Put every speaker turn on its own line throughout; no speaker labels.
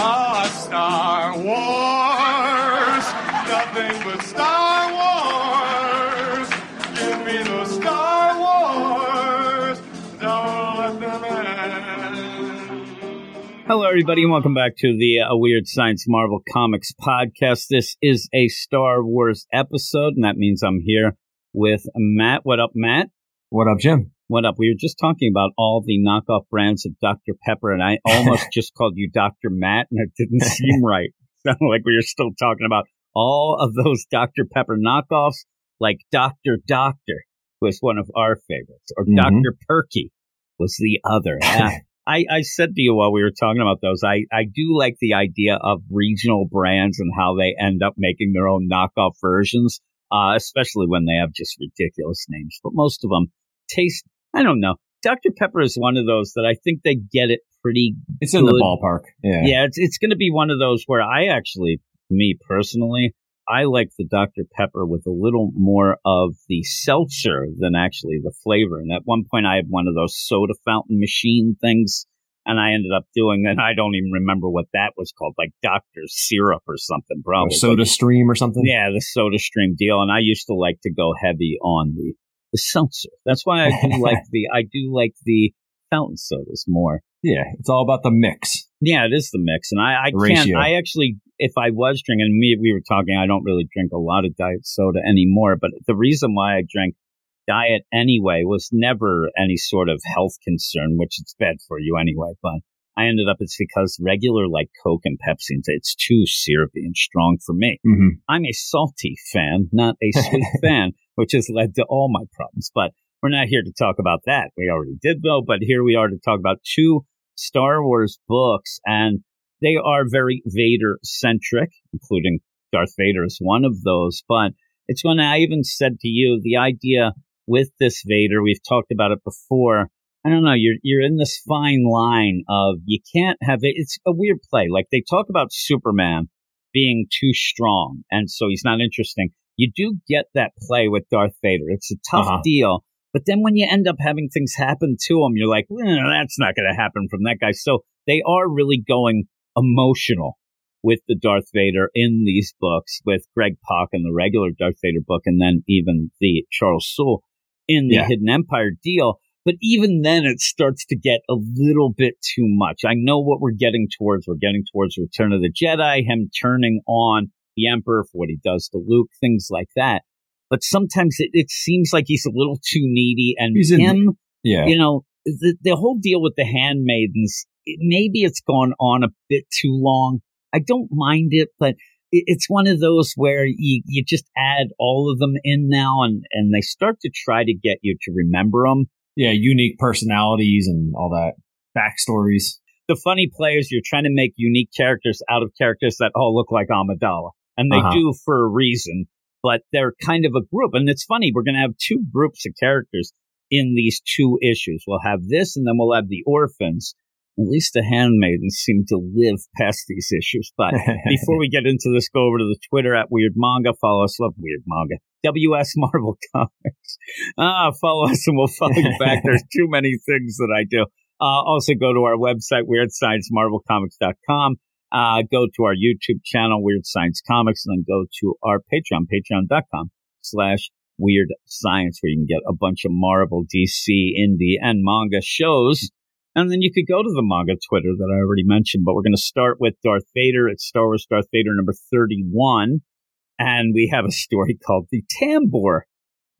Ah, Star Wars. Nothing but Star Wars. Give me the Star Wars. Don't let them end.
Hello, everybody, and welcome back to the uh, Weird Science Marvel Comics podcast. This is a Star Wars episode, and that means I'm here with Matt. What up, Matt?
What up, Jim?
What up? We were just talking about all the knockoff brands of Dr. Pepper, and I almost just called you Dr. Matt, and it didn't seem right. Sounded like we were still talking about all of those Dr. Pepper knockoffs, like Dr. Doctor was one of our favorites, or
Mhm.
Dr. Perky was the other. Ah, I, I said to you while we were talking about those, I, I do like the idea of regional brands and how they end up making their own knockoff versions, uh, especially when they have just ridiculous names. But most of them taste, I don't know. Dr. Pepper is one of those that I think they get it pretty
It's in the ballpark. Yeah.
yeah, it's it's going to be one of those where I actually, me personally, I like the Dr Pepper with a little more of the seltzer than actually the flavor. And at one point, I had one of those soda fountain machine things, and I ended up doing, and I don't even remember what that was called, like Doctor Syrup or something,
Or
probably.
soda stream or something.
Yeah, the Soda Stream deal, and I used to like to go heavy on the the seltzer. That's why I do like the I do like the fountain sodas more.
Yeah. It's all about the mix.
Yeah, it is the mix, and I, I can't. I actually, if I was drinking, me, we were talking. I don't really drink a lot of diet soda anymore. But the reason why I drank diet anyway was never any sort of health concern, which it's bad for you anyway. But I ended up it's because regular like Coke and Pepsi, it's too syrupy and strong for me.
Mm-hmm.
I'm a salty fan, not a sweet fan, which has led to all my problems. But we're not here to talk about that. We already did though, but here we are to talk about two Star Wars books and they are very Vader centric, including Darth Vader is one of those. But it's when I even said to you, the idea with this Vader, we've talked about it before. I don't know. You're you're in this fine line of you can't have it. It's a weird play. Like they talk about Superman being too strong, and so he's not interesting. You do get that play with Darth Vader. It's a tough
Uh-huh.
deal, but then when you end up having things happen to him, you're like, "Eh, that's not going to happen from that guy. So they are really going emotional with the Darth Vader in these books, with Greg Pak in the regular Darth Vader book, and then even the Charles Soule in the
Yeah.
Hidden Empire deal. But even then, it starts to get a little bit too much. I know what we're getting towards. We're getting towards Return of the Jedi, him turning on the Emperor for what he does to Luke, things like that. But sometimes it, it seems like he's a little too needy, and
He's in-
him
Yeah.
you know, the, the whole deal with the handmaidens, it, maybe it's gone on a bit too long. I don't mind it, but it, it's one of those where you, you just add all of them in now and, and they start to try to get you to remember them.
Yeah. Unique personalities and all that. Backstories.
The funny play is you're trying to make unique characters out of characters that all look like Amidala. And they
Uh-huh.
do for a reason, but they're kind of a group. And it's funny, we're going to have two groups of characters in these two issues. We'll have this and then we'll have the orphans. At least the handmaidens seem to live past these issues. But before we get into this, go over to the Twitter at Weird Manga. Follow us. Love Weird Manga. WS Marvel Comics. Ah, follow us and we'll follow you back. There's too many things that I do. Uh, also go to our website, WeirdScienceMarvelComics.com. Uh, go to our YouTube channel, Weird Science Comics, and then go to our Patreon, patreon.com slash Weird Science, where you can get a bunch of Marvel, DC, indie, and manga shows. And then you could go to the manga Twitter that I already mentioned, but we're going to start with Darth Vader. It's Star Wars Darth Vader number 31. And we have a story called The Tambor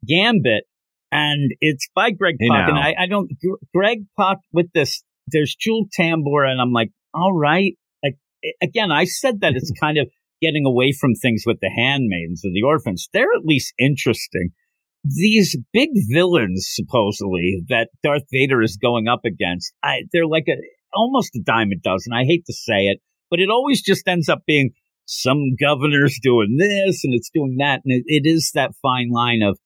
Gambit. And it's by Greg
Hey,
Pak. And. I, I don't, Greg Pak with this, there's Jewel Tambor. And I'm like, all right. Again, I said that it's kind of getting away from things with the handmaidens or the orphans. They're at least interesting these big villains supposedly that Darth Vader is going up against, I, they're like a almost a dime a dozen. I hate to say it, but it always just ends up being some governor's doing this and it's doing that, and it, it is that fine line of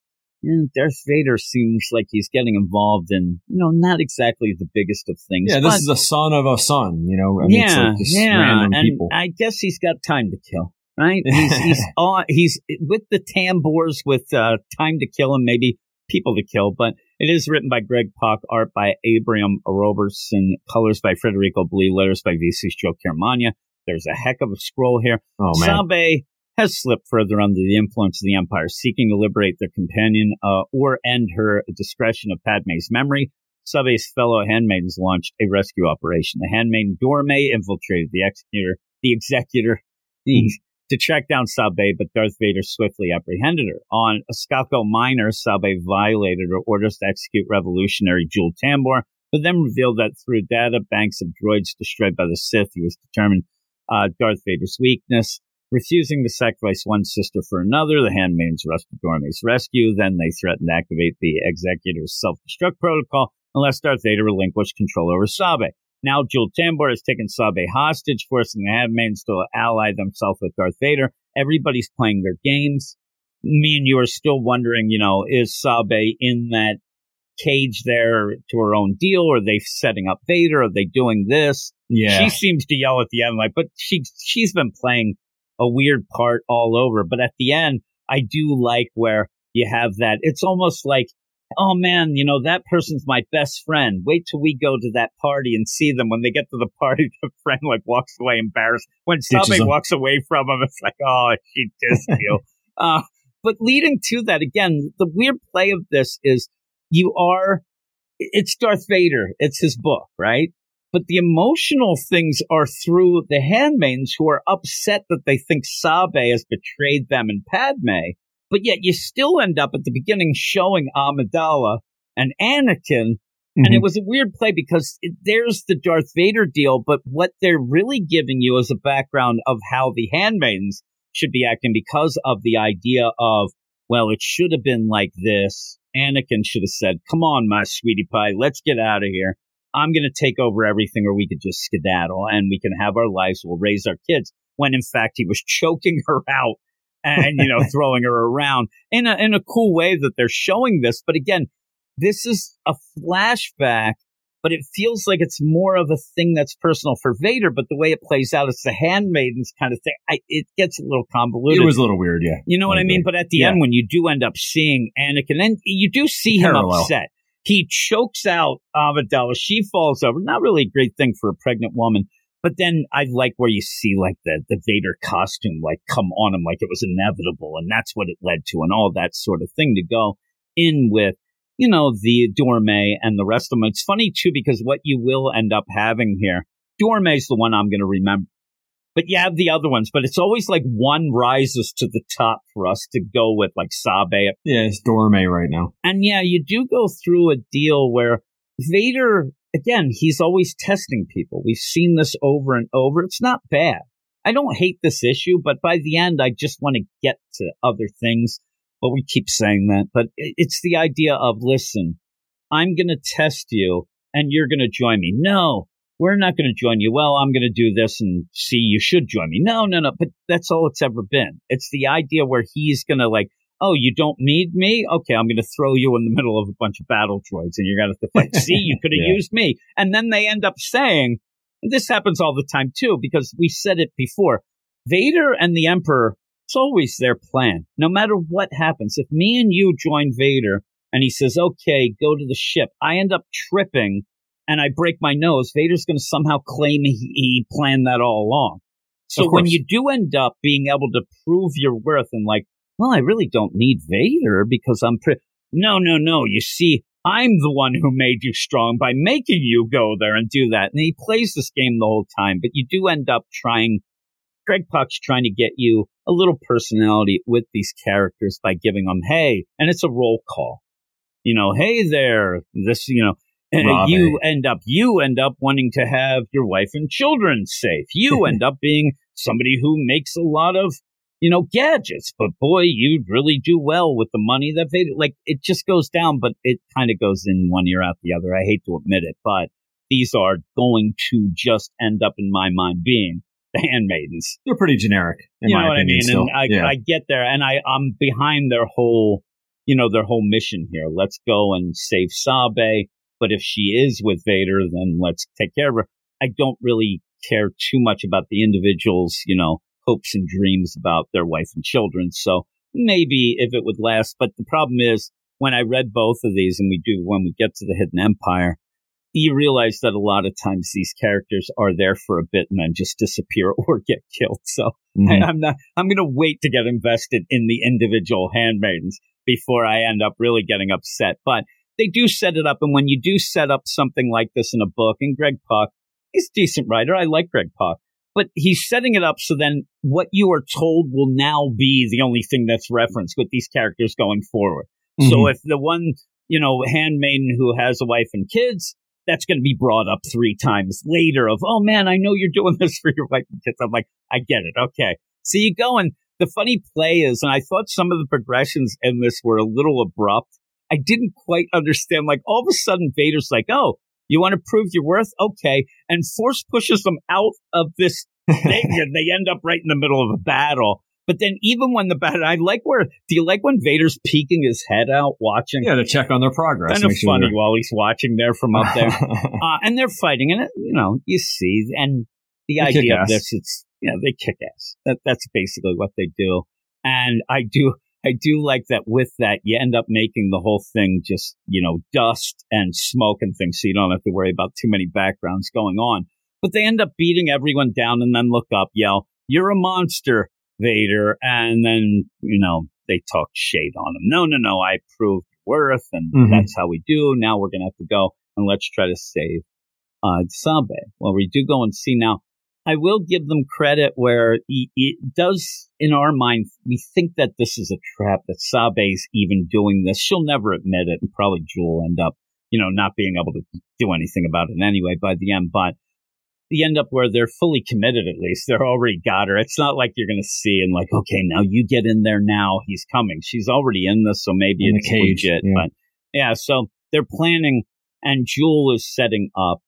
Darth Vader seems like he's getting involved in you know not exactly the biggest of things.
Yeah, this is a son of a son, you know. I mean,
yeah,
like
yeah, and
people.
I guess he's got time to kill, right? He's he's on he's with the tambors with uh, time to kill and maybe people to kill. But it is written by Greg Pak, art by Abraham Robertson, colors by Federico Blee, letters by VC's Joe Caramagna, There's a heck of a scroll here.
Oh man.
Sabe has slipped further under the influence of the Empire, seeking to liberate their companion uh, or end her discretion of Padme's memory. Sabe's fellow handmaidens launched a rescue operation. The handmaiden Dorme infiltrated the executor, the executor, the, to track down Sabe, but Darth Vader swiftly apprehended her. On Escaco Minor, Sabe violated her orders to execute revolutionary Jewel Tambor, but then revealed that through data banks of droids destroyed by the Sith, he was determined uh, Darth Vader's weakness. Refusing to sacrifice one sister for another, the handmaidens rushed to Dorme's rescue. Then they threaten to activate the Executor's self-destruct protocol unless Darth Vader relinquished control over Sabe. Now Jewel Tambor has taken Sabe hostage, forcing the handmaidens to ally themselves with Darth Vader. Everybody's playing their games. Me and you are still wondering, you know, is Sabe in that cage there to her own deal? Or are they setting up Vader? Are they doing this?
Yeah.
She seems to yell at the end, like, but she she's been playing a weird part all over. But at the end, I do like where you have that. It's almost like, oh man, you know, that person's my best friend. Wait till we go to that party and see them. When they get to the party, the friend like walks away embarrassed. When
them.
walks away from him, it's like, oh, she dissed you. uh, but leading to that, again, the weird play of this is you are, it's Darth Vader. It's his book, right? But the emotional things are through the handmaidens who are upset that they think Sabe has betrayed them and Padme. But yet you still end up at the beginning showing Amidala and Anakin. And
Mhm.
it was a weird play because it, there's the Darth Vader deal, but what they're really giving you is a background of how the handmaidens should be acting because of the idea of, well, it should have been like this. Anakin should have said, come on, my sweetie pie, let's get out of here. I'm going to take over everything, or we could just skedaddle and we can have our lives. We'll raise our kids. When in fact he was choking her out and you know throwing her around in a in a cool way that they're showing this. But again, this is a flashback, but it feels like it's more of a thing that's personal for Vader. But the way it plays out, it's the handmaidens kind of thing. I, it gets a little convoluted.
It was a little weird, yeah.
You know what I
Like
mean? But at the
Yeah.
end, when you do end up seeing Anakin, and you do see him
Parallel.
upset, he chokes out Amidala. She falls over. Not really a great thing for a pregnant woman. But then I like where you see like the, the Vader costume like come on him like it was inevitable. And that's what it led to and all that sort of thing to go in with, you know, the Dorme and the rest of them. It's funny too, because what you will end up having here, Dorme's the one I'm going to remember. But you have the other ones, but it's always like one rises to the top for us to go with, like Sabe.
Yeah, it's Dorme right now.
And yeah, you do go through a deal where Vader, again, he's always testing people. We've seen this over and over. It's not bad. I don't hate this issue, but by the end, I just want to get to other things. But we keep saying that. But it's the idea of listen, I'm going to test you and you're going to join me. No, we're not going to join you. Well, I'm going to do this and see you should join me. No, no, no. But that's all it's ever been. It's the idea where he's going to like, oh, you don't need me? Okay, I'm going to throw you in the middle of a bunch of battle droids and you're going to have to fight. see, you could have
Yeah.
used me. And then they end up saying, and this happens all the time too, because we said it before. Vader and the Emperor, it's always their plan. No matter what happens, if me and you join Vader and he says, okay, go to the ship, I end up tripping and I break my nose, Vader's going to somehow claim he, he planned that all along. So when you do end up being able to prove your worth and like, well, I really don't need Vader because I'm pretty. No, no, no. You see, I'm the one who made you strong by making you go there and do that. And he plays this game the whole time, but you do end up trying. Greg Pak's trying to get you a little personality with these characters by giving them, hey, and it's a roll call. You know, hey there, this, you know, and
Robbie.
you end up, you end up wanting to have your wife and children safe. You end up being somebody who makes a lot of, you know, gadgets. But boy, you'd really do well with the money that they like. It just goes down, but it kind of goes in one ear out the other. I hate to admit it, but these are going to just end up in my mind being the handmaidens.
They're pretty generic, in
you
my
know what I mean?
Still.
And I,
yeah.
I get there, and I I'm behind their whole, you know, their whole mission here. Let's go and save Sabe. But if she is with Vader, then let's take care of her. I don't really care too much about the individuals, you know, hopes and dreams about their wife and children. So maybe if it would last. But the problem is when I read both of these, and we do when we get to the Hidden Empire, you realize that a lot of times these characters are there for a bit and then just disappear or get killed. So
Mhm.
I, I'm not, I'm going to wait to get invested in the individual handmaidens before I end up really getting upset. But they do set it up. And when you do set up something like this in a book, and Greg Pak, he's a decent writer. I like Greg Pak. But he's setting it up so then what you are told will now be the only thing that's referenced with these characters going forward. So
Mhm.
if the one, you know, handmaiden who has a wife and kids, that's going to be brought up three times later of, oh man, I know you're doing this for your wife and kids. I'm like, I get it. Okay. So you go and the funny play is, and I thought some of the progressions in this were a little abrupt. I didn't quite understand. Like all of a sudden Vader's like, oh, you want to prove your worth? Okay. And force pushes them out of this thing and they end up right in the middle of a battle. But then even when the battle, I like where, do you like when Vader's peeking his head out watching?
yeah, to check on their progress.
kind of
sure
funny
they're-
while he's watching there from up there. uh, and they're fighting, and it, you know, you see, and the
They
idea of this, it's you know, they kick ass. That that's basically what they do, and I do. I do like that with that, you end up making the whole thing just, you know, dust and smoke and things, so you don't have to worry about too many backgrounds going on. But they end up beating everyone down and then look up, yell, You're a monster, Vader. And then, you know, they talk shade on him. No, no, no, I proved worth, and
Mhm.
that's how we do. Now we're going to have to go and let's try to save uh, Sabe. Well, we do go and see now. I will give them credit where it does, in our mind, we think that this is a trap, that Sabe's even doing this. She'll never admit it, and probably Jewel will end up, you know, not being able to do anything about it anyway by the end. But you end up where they're fully committed, at least. They're already got her. It's not like you're going to see and like, okay, now you get in there now. He's coming. She's already in this, so maybe
In
it's legit.
yeah.
But yeah, so they're planning, and Jewel is setting up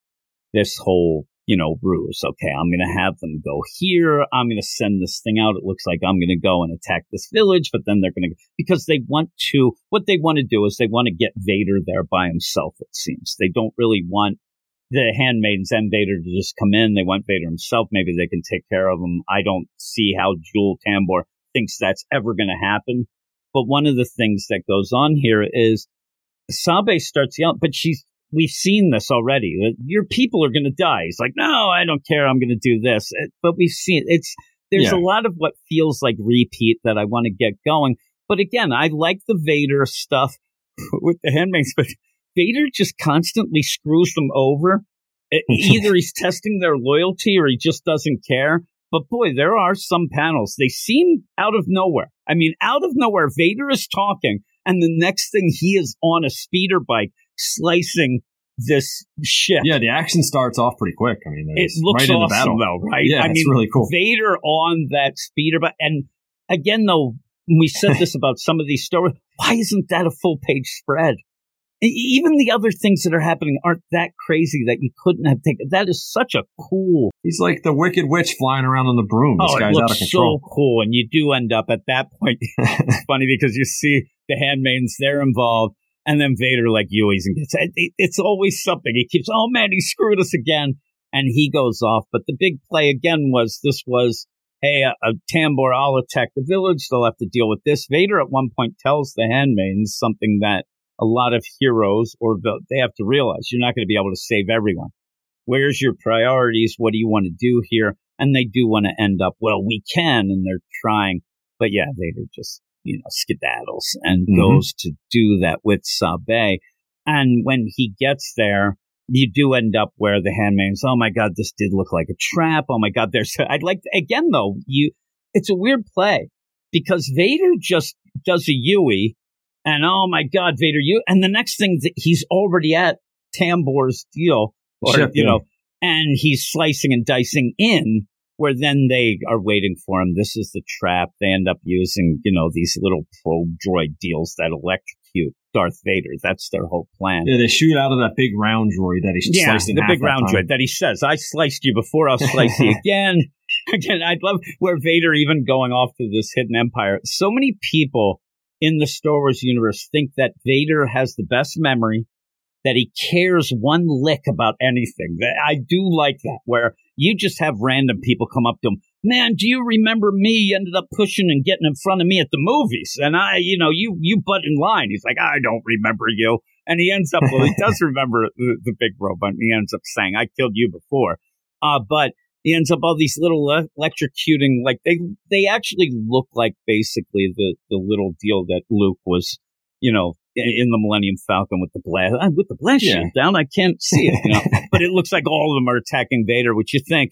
this whole, you know, ruse. Okay, I'm going to have them go here. I'm going to send this thing out. It looks like I'm going to go and attack this village, but then they're going to, because they want to, what they want to do is they want to get Vader there by himself, it seems. They don't really want the handmaidens and Vader to just come in. They want Vader himself. Maybe they can take care of him. I don't see how Jewel Tambor thinks that's ever going to happen. But one of the things that goes on here is Sabe starts yelling, but she's, we've seen this already. Uh, your people are going to die. He's like, no, I don't care. I'm going to do this. Uh, but we've seen it's, there's
Yeah.
a lot of what feels like repeat that I want to get going. But again, I like the Vader stuff with the handmaids, but Vader just constantly screws them over. Either he's testing their loyalty or he just doesn't care. But boy, there are some panels. They seem out of nowhere. I mean, out of nowhere, Vader is talking, and the next thing he is on a speeder bike slicing this ship.
yeah, the action starts off pretty quick. I mean,
It looks
right into
awesome,
battle.
though, right?
Yeah,
I
it's
mean,
really cool.
Vader on that speeder but And again, though, we said this about some of these stories, why isn't that a full page spread? Even the other things that are happening aren't that crazy that you couldn't have taken. That is such a cool.
He's like the Wicked Witch flying around on the broom. This
oh, it
guy's out of control.
so cool, and you do end up at that point. it's funny because you see the handmaidens; they're involved, and then Vader like Yui's and gets. It, it- it's always something. He keeps, oh man, he screwed us again, and he goes off. But the big play again was this was. Hey, a, a Tambor, I'll attack the village. They'll have to deal with this. Vader at one point tells the handmaidens something that a lot of heroes or they have to realize you're not going to be able to save everyone. Where's your priorities? What do you want to do here? And they do want to end up, well, we can, and they're trying. But yeah, Vader just, you know, skedaddles and
Mhm.
goes to do that with Sabe. And when he gets there, you do end up where the handmaidens, oh my God, this did look like a trap. Oh my God, there's, I'd like, again though, you, it's a weird play because Vader just does a Yui and oh my God, Vader, you, and the next thing that he's already at Tambor's deal, or,
Ship,
you
yeah.
know, and he's slicing and dicing in where then they are waiting for him. This is the trap. They end up using, you know, these little probe droid deals that electrocute Darth Vader. That's their whole plan.
Yeah, they shoot out of that big round droid that he
Yeah,
sliced in
the big round
time.
droid that he says, I sliced you before, I'll slice you again. Again, I'd love where Vader even going off to this hidden empire. So many people in the Star Wars universe think that Vader has the best memory, that he cares one lick about anything. I do like that, where you just have random people come up to him. Man, do you remember me? You ended up pushing and getting in front of me at the movies. And I, you know, you, you butt in line. He's like, I don't remember you. And he ends up, well, he does remember the, the big robot. And he ends up saying, I killed you before. Uh, but he ends up all these little le- electrocuting, like they, they actually look like basically the, the little deal that Luke was, you know, in the Millennium Falcon with the blast, uh, with the blast
Yeah.
down. I can't see it, you know, but it looks like all of them are attacking Vader, which you think,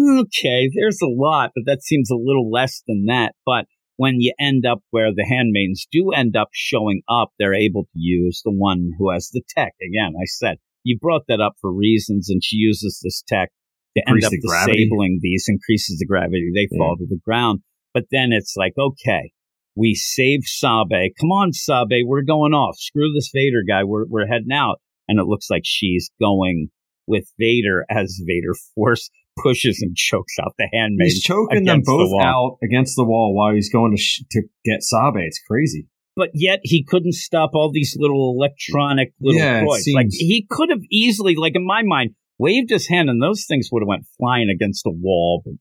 okay, there's a lot, but that seems a little less than that. But when you end up where the handmaidens do end up showing up, they're able to use the one who has the tech. Again, I said you brought that up for reasons, and she uses this tech to end up
the gravity.
disabling these, increases the gravity. They
Yeah.
fall to the ground. But then it's like, okay, we save Sabe. Come on, Sabe, we're going off. Screw this Vader guy. We're we're heading out. And it looks like she's going with Vader as Vader force pushes and chokes out the handmaid.
He's choking them
against the
both out against the wall while he's going to sh- to get Sabe. It's crazy.
but yet he couldn't stop all these little electronic little
Yeah, it
droids. Like he could have easily, like in my mind, waved his hand and those things would have went flying against the wall. But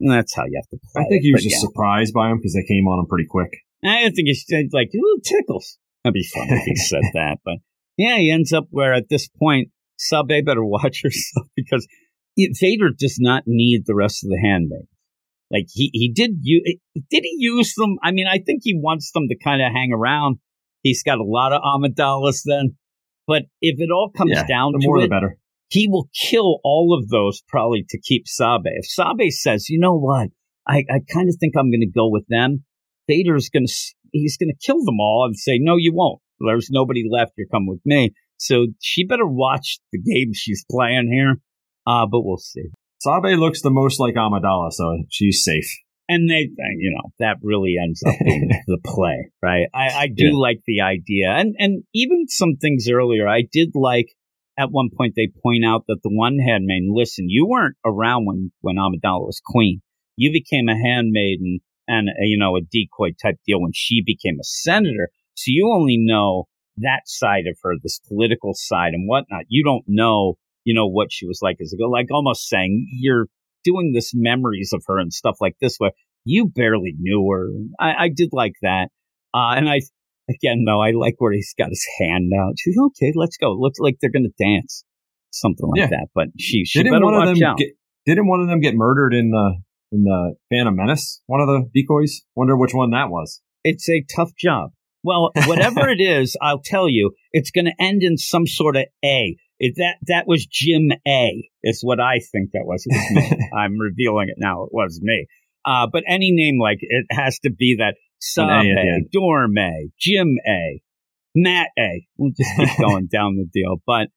that's how you have to play.
I think he was
But
just
yeah.
surprised by him because they came on him pretty quick.
I think he said uh, like, "Ooh, tickles." That'd be fun if he said that. But yeah, he ends up where at this point, Sabe better watch herself because Vader does not need the rest of the handmaids. Like he he did you eh, did he use them? I mean, I think he wants them to kind of hang around. He's got a lot of Amadeus then. But if it all comes
Yeah,
down
the
to
more
it,
the better.
He will kill all of those probably to keep Sabe. If Sabe says, you know what, I, I kind of think I'm going to go with them, Vader's going to, he's going to kill them all and say, no, you won't. There's nobody left. You're coming with me. So she better watch the game she's playing here. Uh, but we'll see.
Sabe looks the most like Amidala, so she's safe.
And they, you know, that really ends up being the play, right? I, I do
Yeah.
like the idea. And, and even some things earlier, I did like at one point they point out that the one handmaiden, listen, you weren't around when, when Amidala was queen. You became a handmaiden and, uh, you know, a decoy type deal when she became a senator. So you only know that side of her, this political side and whatnot. You don't know, you know, what she was like as a girl, like almost saying you're doing this memories of her and stuff like this where you barely knew her. I, I did like that. Uh, and I, again, though, I like where he's got his hand out. She's okay, let's go. Looks like they're going to dance. Something like
Yeah.
that. But she, she
Didn't
better
one of them
out.
get? Didn't one of them get murdered in the in the Phantom Menace? One of the decoys. Wonder which one that was.
it's a tough job. Well, whatever it is, I'll tell you, it's going to end in some sort of A. It, that that was Jim A. Is what I think that was. Was. I'm revealing it now. It was me. Uh, but any name like it has to be that
An A at the
A,
end.
Dorm A, Jim A, Matt A. We'll just keep going down the deal. But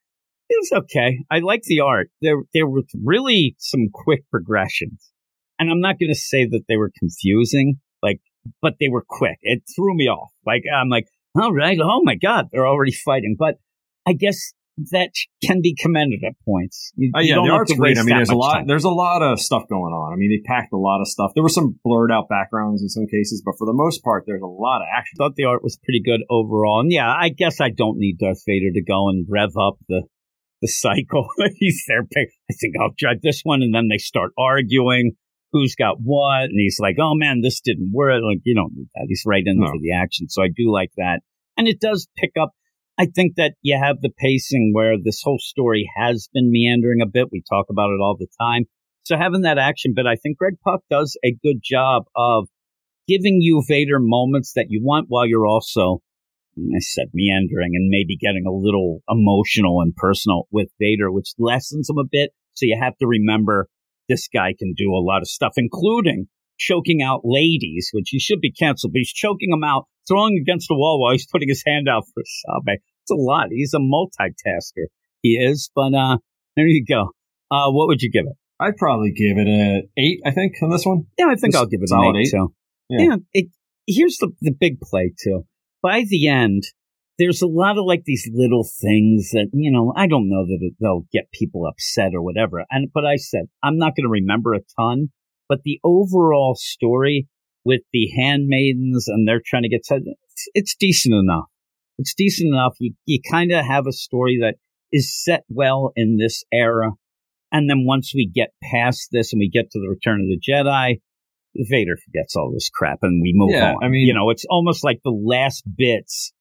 it was okay. I like the art. There there were really some quick progressions. And I'm not going to say that they were confusing, like, but they were quick. It threw me off. Like, I'm like, all right, oh my God, they're already fighting. But I guess that can be commended at points. You,
uh,
you
yeah, the art's great. I mean, there's a lot.
time.
There's a lot of stuff going on. I mean, they packed a lot of stuff. There were some blurred out backgrounds in some cases, but for the most part, there's a lot of action.
I thought the art was pretty good overall. And yeah, I guess I don't need Darth Vader to go and rev up the the cycle. he's there. pick- I think I'll try this one, and then they start arguing who's got what, and he's like, "Oh man, this didn't work." Like you don't need that. He's right into
No.
the action, so I do like that. And it does pick up. I think that you have the pacing where this whole story has been meandering a bit. We talk about it all the time. So having that action bit, I think Greg Pak does a good job of giving you Vader moments that you want while you're also, I said meandering and maybe getting a little emotional and personal with Vader, which lessens him a bit. So you have to remember this guy can do a lot of stuff, including choking out ladies, which he should be canceled, but he's choking them out, throwing against the wall while he's putting his hand out for Sabe. It's a lot. He's a multitasker. He is, but uh, there you go. Uh, what would you give it?
I'd probably give it a eight. I think on this one.
Yeah, I think
Just
I'll give it an eight.
eight?
So,
Yeah.
yeah, it, here's the the big play too. By the end, there's a lot of like these little things that you know I don't know that they'll get people upset or whatever. And but I said I'm not going to remember a ton, but the overall story with the handmaidens and they're trying to get set, it's, it's decent enough. It's decent enough. You you kind of have a story that is set well in this era. And then once we get past this and we get to the Return of the Jedi, Vader forgets all this crap and we move
Yeah,
on.
I mean-
you know, it's almost like the last bits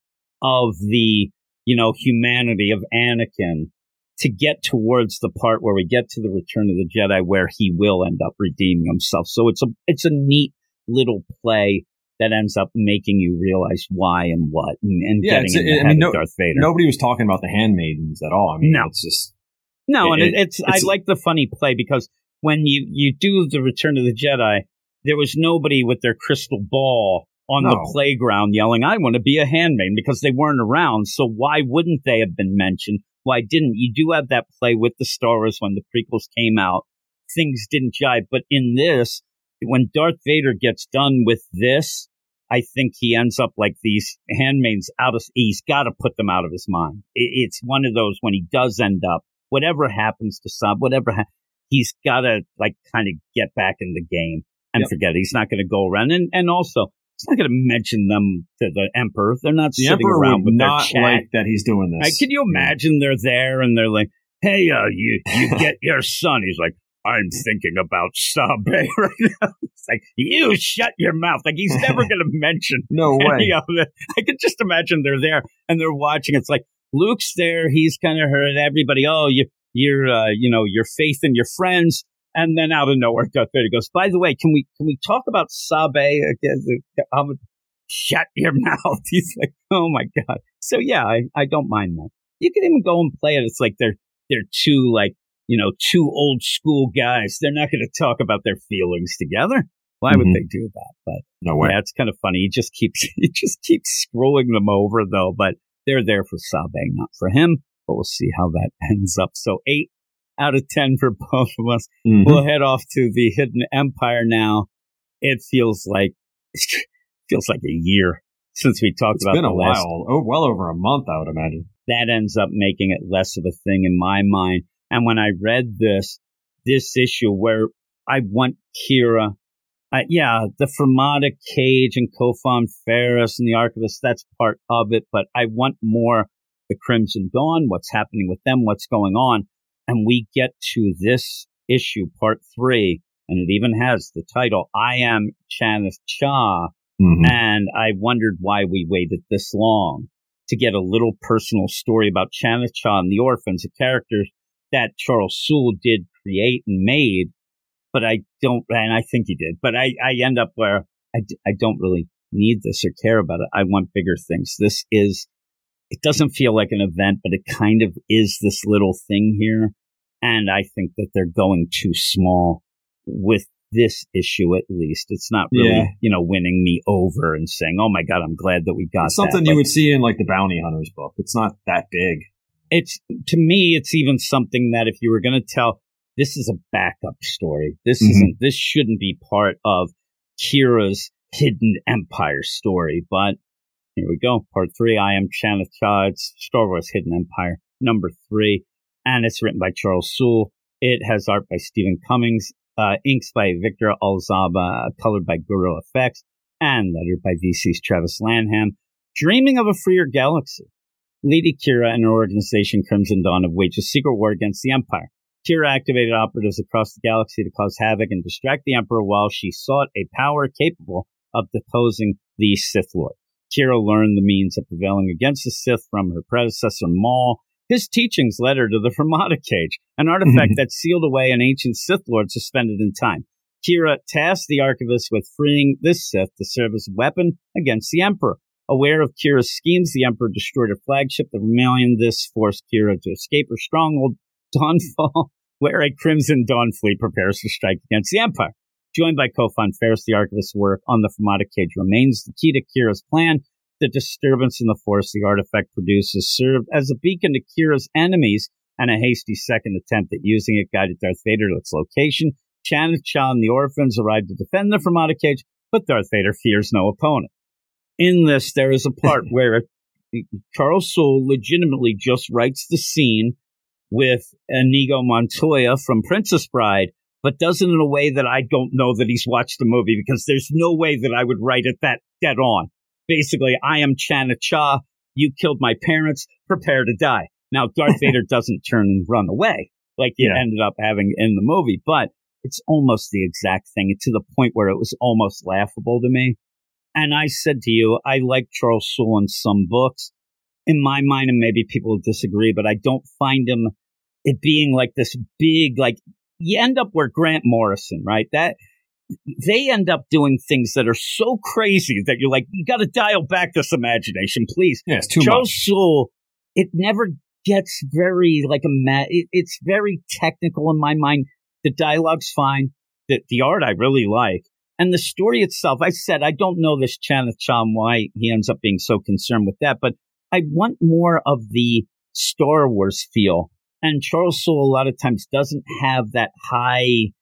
of the you know, humanity of Anakin to get towards the part where we get to the Return of the Jedi, where he will end up redeeming himself. So it's a it's a neat little play that ends up making you realize why and what, and, and
Yeah,
getting
it's-
in the
I mean,
of
no-
Darth Vader.
Nobody was talking about the handmaidens at all. I mean,
No.
it's just
No, and
It-
it, it's, I like the funny play because when you you do the Return of the Jedi, there was nobody with their crystal ball on
No.
the playground yelling, "I want to be a handmaid," because they weren't around. So why wouldn't they have been mentioned? Why didn't you do have that play with the Star Wars when the prequels came out? Things didn't jive, but in this, when Darth Vader gets done with this, I think he ends up like these handmaids out of. He's got to put them out of his mind. It's one of those when he does end up whatever happens to Saab, whatever ha- he's got to like kind of get back in the game and
Yep.
forget it. He's not going to go around and and also he's not going to mention them to the emperor. They're not
the
sitting
emperor
around
would
with their
not
chat.
like that he's doing this.
Like, can you imagine they're there and they're like, "Hey, uh, you you get your son." He's like, "I'm thinking about Sabe right now." It's like, "You shut your mouth." Like he's never going to mention
No way.
any of it. I can just imagine they're there and they're watching. It's like Luke's there. He's kind of heard everybody. Oh, you, you're, uh, you know, your faith and your friends. And then out of nowhere, Darth Vader goes. By the way, can we can we talk about Sabe again? Um, shut your mouth. He's like, oh my god. So yeah, I, I don't mind that. You can even go and play it. It's like they're they're two like you know two old school guys. They're not going to talk about their feelings together. Why would
Mhm.
they do that? But
No way.
yeah, it's kind of funny. He just keeps he just keeps screwing them over though, but they're there for Sabe, not for him. But we'll see how that ends up. So eight out of ten for both of us.
Mhm.
We'll head off to the Hidden Empire now. It feels like feels like a year since we talked
It's
about
It's
been
a
last
while. Oh, well over a month, I would imagine.
that ends up making it less of a thing in my mind. And when I read this, this issue where I want Qi'ra, uh, yeah, the Fermata Cage and Kofan Ferris and the Archivist, that's part of it, but I want more the Crimson Dawn, what's happening with them, what's going on. And we get to this issue, part three, and it even has the title, I am Chanath Cha.
Mhm.
And I wondered why we waited this long to get a little personal story about Chanath Cha and the orphans, a character that Charles Soule did create and made. But I don't, and I think he did, but I, I end up where I don't really need this or care about it. I want bigger things. This is, it doesn't feel like an event, but it kind of is this little thing here. And I think that they're going too small with this issue at least. It's not really,
Yeah.
you know, winning me over and saying, "Oh my god, I'm glad that we got
It's something
that."
you
Like,
would see in like the Bounty Hunters book. It's not that big.
It's to me, it's even something that if you were going to tell, this is a backup story. This
Mhm.
isn't. This shouldn't be part of Qi'ra's hidden empire story. But here we go, part three. I am Chanath Cha. Star Wars Hidden Empire number three, and it's written by Charles Soule. It has art by Stephen Cummings, uh, inks by Victor Alzaba, colored by GURU-eFX, and lettered by VC's Travis Lanham. Dreaming of a freer galaxy. Lady Qi'ra and her organization Crimson Dawn have waged a secret war against the Empire. Qi'ra activated operatives across the galaxy to cause havoc and distract the Emperor while she sought a power capable of deposing the Sith Lord. Qi'ra learned the means of prevailing against the Sith from her predecessor Maul. His teachings led her to the Fermata Cage, an artifact mm-hmm. that sealed away an ancient Sith Lord suspended in time. Qi'ra tasked the Archivist with freeing this Sith to serve as a weapon against the Emperor. Aware of Qi'ra's schemes, the Emperor destroyed her flagship, the Rebellion. This forced Qi'ra to escape her stronghold, Dawnfall, where a Crimson Dawn fleet prepares to strike against the Empire. Joined by Kho Phon Farrus, the Archivist's work on the Fermata Cage remains the key to Qi'ra's plan. The disturbance in the force the artifact produces served as a beacon to Qi'ra's enemies, and a hasty second attempt at using it guided Darth Vader to its location. Chanath Cha and the orphans arrived to defend the Fermata Cage, but Darth Vader fears no opponent. In this, there is a part where Charles Soule legitimately just writes the scene with Inigo Montoya from Princess Bride, but does it in a way that I don't know that he's watched the movie because there's no way that I would write it that dead on. Basically, I am Chanath Cha. You killed my parents. Prepare to die. Now, Darth Vader doesn't turn and run away like it
Yeah.
ended up having in the movie, but it's almost the exact thing to the point where it was almost laughable to me. And I said to you, I like Charles Soule in some books. in my mind, and maybe people disagree, but I don't find him it being like this big, like you end up where Grant Morrison, right? That they end up doing things that are so crazy that you're like, you got to dial back this imagination, please.
Yeah, it's too
Charles
much.
Soule, it never gets very like a ma- it, it's very technical in my mind. The dialogue's fine. The the art I really like. And the story itself, I said I don't know this Chanath Chan why he ends up being so concerned with that, but I want more of the Star Wars feel. And Charles Soule a lot of times doesn't have that high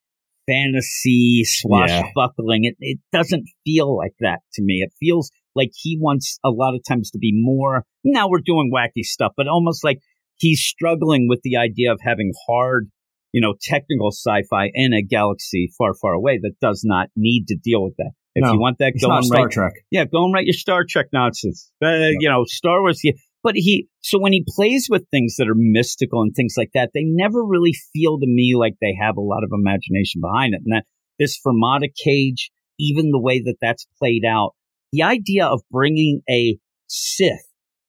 fantasy swashbuckling. It it doesn't feel like that to me. It feels like he wants a lot of times to be more. Now we're doing wacky stuff, but almost like he's struggling with the idea of having hard, you know, technical sci-fi in a galaxy far, far away that does not need to deal with that. If
No,
you want that, go and
Star
write
Trek.
yeah, go and write your Star Trek nonsense. Uh, You know, Star Wars. Yeah. But he, so when he plays with things that are mystical and things like that, they never really feel to me like they have a lot of imagination behind it. And that this Fermata cage, even the way that that's played out, the idea of bringing a Sith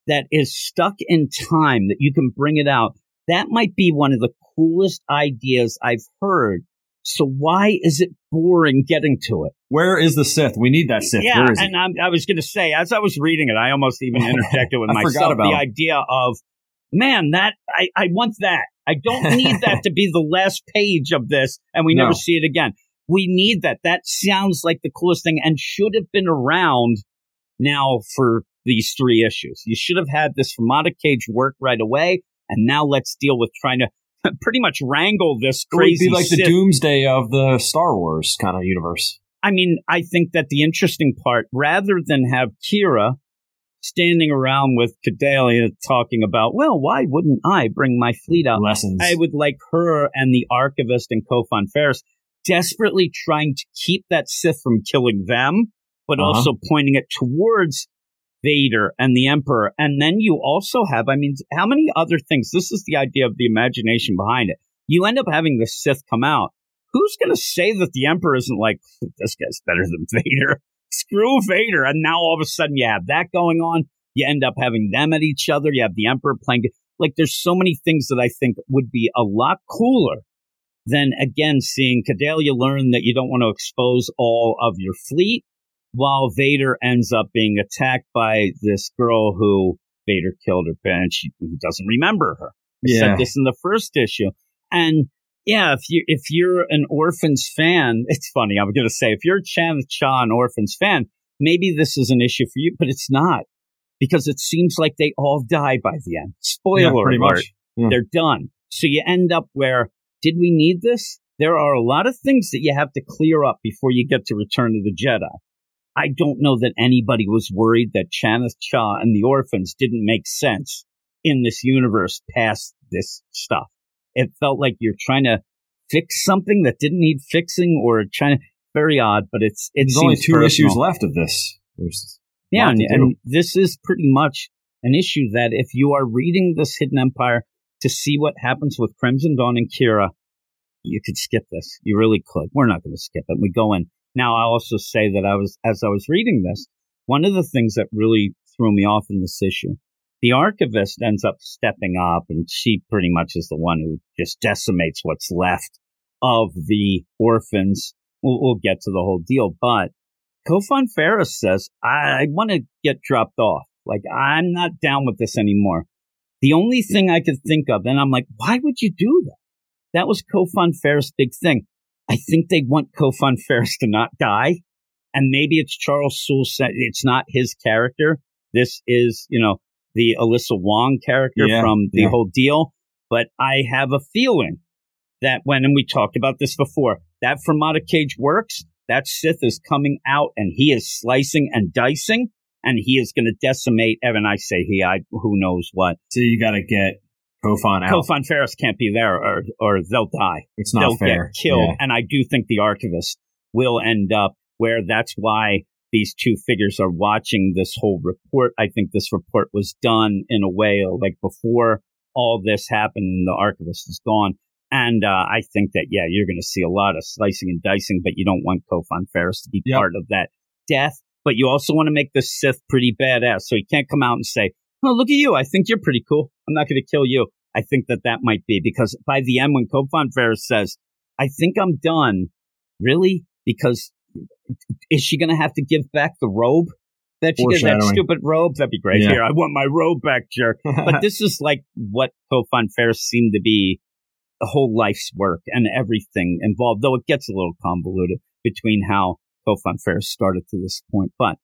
that is stuck in time, that you can bring it out, that might be one of the coolest ideas I've heard. So why is it boring getting to it?
Where is the Sith? We need that Sith.
Yeah, and I'm, I was going to say, as I was reading it, I almost even interjected with myself
about
the
him.
idea of, man, that I, I want that. I don't need that to be the last page of this, and we
No.
never see it again. We need that. That sounds like the coolest thing, and should have been around now for these three issues. You should have had this Fermata cage work right away, and now let's deal with trying to pretty much wrangle this crazy.
It would be like the doomsday of the Star Wars kind of universe.
I mean, I think that the interesting part, rather than have Qi'ra standing around with Cadelia talking about, well, why wouldn't I bring my fleet out?
Lessons.
I would like her and the archivist and Kho Phon Farrus desperately trying to keep that Sith from killing them, but
Uh-huh.
also pointing it towards Vader and the Emperor. And then you also have, I mean, how many other things? This is the idea of the imagination behind it. You end up having the Sith come out. Who's going to say that the Emperor isn't like, this guy's better than Vader? Screw Vader. And now all of a sudden you have that going on. You end up having them at each other. You have the Emperor playing. Like there's so many things that I think would be a lot cooler than again seeing Cadelia learn that you don't want to expose all of your fleet while Vader ends up being attacked by this girl who Vader killed her and she he doesn't remember her. I
Yeah.
said this in the first issue. And yeah, if you if you're an Orphans fan, it's funny. I'm gonna say if you're a Chan Chan Orphans fan, maybe this is an issue for you, but it's not because it seems like they all die by the end. Spoiler
Yeah, pretty
alert
much. Yeah.
they're done. So you end up where, did we need this? There are a lot of things that you have to clear up before you get to Return of the Jedi. I don't know that anybody was worried that Chanath Cha and the orphans didn't make sense in this universe past this stuff. It felt like you're trying to fix something that didn't need fixing or trying to, very odd, but it's, it
There's only two
personal.
issues left of this. There's
Yeah, and, and this is pretty much an issue that if you are reading this Hidden Empire to see what happens with Crimson Dawn and Qi'ra, you could skip this. You really could. We're not going to skip it. We go in. Now, I'll also say that I was, as I was reading this, one of the things that really threw me off in this issue, the archivist ends up stepping up and she pretty much is the one who just decimates what's left of the orphans. We'll, we'll get to the whole deal, but Kho Phon Farrus says, I, I want to get dropped off. Like, I'm not down with this anymore. The only thing I could think of, and I'm like, why would you do that? That was Kho Phon Farrus' big thing. I think they want Kofan Ferris to not die. And maybe it's Charles Soule said it's not his character. This is, you know, the Alyssa Wong character
Yeah,
from the
yeah.
whole deal. But I have a feeling that when, and we talked about this before, that Fermata cage works, that Sith is coming out and he is slicing and dicing and he is going to decimate. Evan, I say he, I, who knows what.
so you got to get Kho Phon out.
Kho Phon Farrus can't be there or, or they'll die.
It's not
they'll
fair.
get killed.
Yeah.
And I do think the archivist will end up where that's why these two figures are watching this whole report. I think this report was done in a way like before all this happened and the archivist is gone. And uh, I think that, yeah, you're going to see a lot of slicing and dicing, but you don't want Kho Phon Farrus to be
Yep.
part of that death. But you also want to make the Sith pretty badass. So he can't come out and say, oh, look at you. I think you're pretty cool. I'm not going to kill you. I think that that might be because by the end, when Kho Phon Farrus says, I think I'm done, really? Because is she going to have to give back the robe? That she did that stupid robe. That'd be great. Yeah. Here, I want my robe back, jerk. but this is like what Kofan Ferris seemed to be the whole life's work and everything involved, though it gets a little convoluted between how Kho Phon Farrus started to this point. But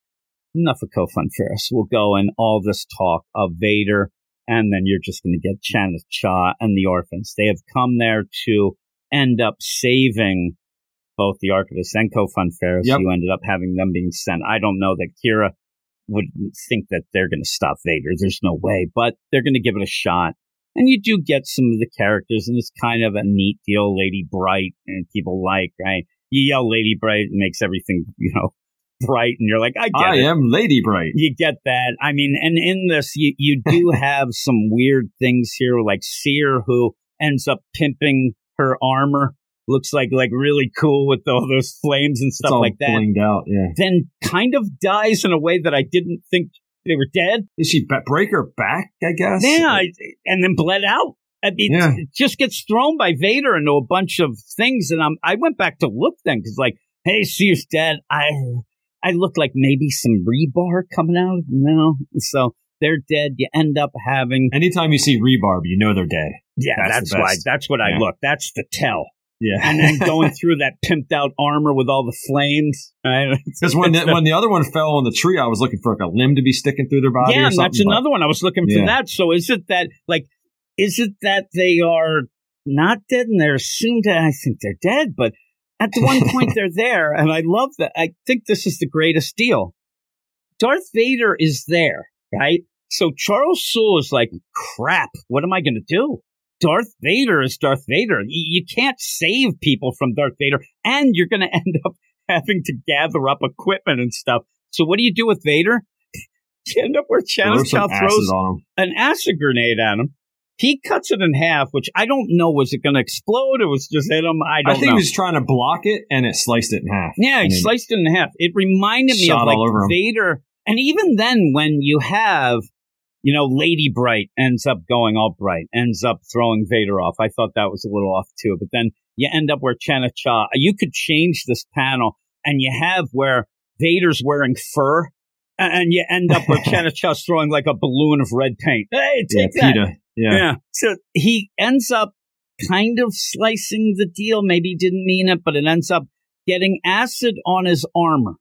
enough of Kho Phon Farrus. We'll go in all this talk of Vader, and then you're just going to get Chanath Cha and the orphans. They have come there to end up saving both the Archivist and Kho Phon Farrus. Yep. You ended up having them being sent. I don't know that Qi'ra would think that they're going to stop Vader. There's no way, but they're going to give it a shot. And you do get some of the characters, and it's kind of a neat deal. Lady Bright, and people like, right? You yell Lady Bright, it makes everything, you know, bright, and you're like, I get I
it. am Lady Bright.
You get that. I mean, and in this, you, you do have some weird things here, like Seer, who ends up pimping her armor looks like like really cool with all those flames and stuff like that.
out, yeah.
Then kind of dies in a way that I didn't think they were dead.
Did she break her back? I guess.
Yeah, and then bled out. I mean, yeah. it just gets thrown by Vader into a bunch of things, and I'm, I went back to look then because like, hey, she's dead. I I look like maybe some rebar coming out. No, so they're dead. You end up having.
Anytime you see rebar, you know they're dead.
Yeah, that's, that's why. That's what yeah. I look. That's the tell.
Yeah,
and then going through that pimped out armor with all the flames.
Because when the, when the other one fell on the tree, I was looking for like a limb to be sticking through their body.
Yeah, that's another one. I was looking for yeah. that. So is it that like is it that they are not dead and they're assumed to? I think they're dead, but at the one point they're there, and I love that. I think this is the greatest deal. Darth Vader is there, right? So Charles Soule is like, crap, what am I going to do? Darth Vader is Darth Vader. You, can't save people from Darth Vader, and you're going to end up having to gather up equipment and stuff. So what do you do with Vader? you end up where Channel throws an acid grenade at him. He cuts it in half, which I don't know. Was it going to explode or was just hit him? I don't know.
I think
know.
he was trying to block it and it sliced it in half.
Yeah, he sliced it in half. It reminded me of like Vader. And even then, when you have you know, Lady Bright ends up going all bright, ends up throwing Vader off. I thought that was a little off too, but then you end up where Chanath Cha, you could change this panel and you have where Vader's wearing fur and you end up where Chanath Cha's throwing like a balloon of red paint. Hey, take
yeah,
that.
PETA. Yeah.
yeah. So he ends up kind of slicing the deal. Maybe didn't mean it, but it ends up getting acid on his armor,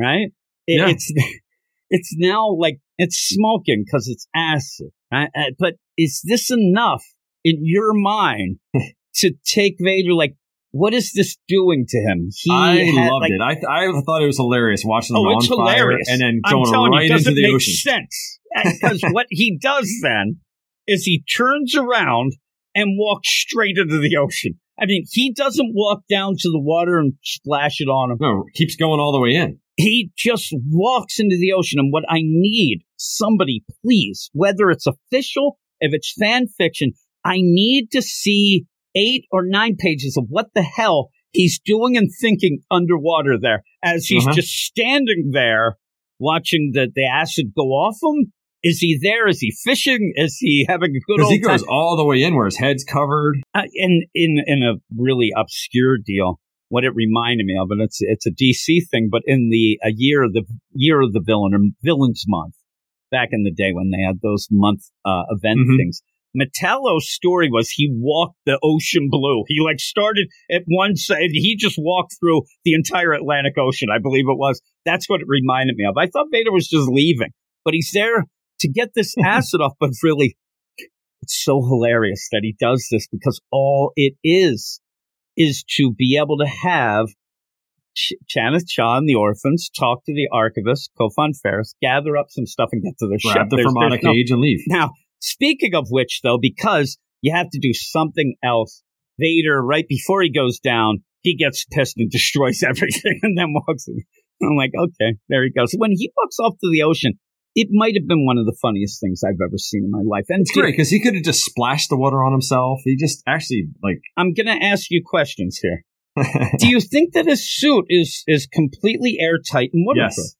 right? It, yeah. It's, it's now like it's smoking because it's acid. Right? Uh, but is this enough in your mind to take Vader? Like, what is this doing to him?
He I had, loved like, it. I, th- I thought it was hilarious watching him oh, on it's fire hilarious. and then going right
you,
into the
make
ocean.
Sense because what he does then is he turns around and walks straight into the ocean. I mean, he doesn't walk down to the water and splash it on him.
No, keeps going all the way in
he just walks into the ocean. And what I need, somebody, please, whether it's official, if it's fan fiction, I need to see eight or nine pages of what the hell he's doing and thinking underwater there as he's uh-huh. just standing there watching the, the acid go off him. Is he there? Is he fishing? Is he having a good old
he goes
time?
all the way in where his head's covered.
Uh, in in in a really obscure deal what it reminded me of, and it's it's a DC thing, but in the a year of the year of the villain or villains month, back in the day when they had those month uh, event mm-hmm. things. Metallo's story was he walked the ocean blue. He like started at one side. He just walked through the entire Atlantic Ocean, I believe it was. That's what it reminded me of. I thought Vader was just leaving, but he's there to get this acid off. But really, it's so hilarious that he does this because all it is is to be able to have Ch- Chanath Cha and the orphans talk to the archivist, Kofan Ferris, gather up some stuff and get to their
Grab
ship.
the Fermata cage no, and leave.
Now, speaking of which, though, because you have to do something else, Vader, right before he goes down, he gets pissed and destroys everything and then walks in. I'm like, okay, there he goes. When he walks off to the ocean, it might have been one of the funniest things I've ever seen in my life. And
it's great because he could have just splashed the water on himself. He just actually like.
I'm gonna ask you questions here. Do you think that his suit is is completely airtight and waterproof?
Yes,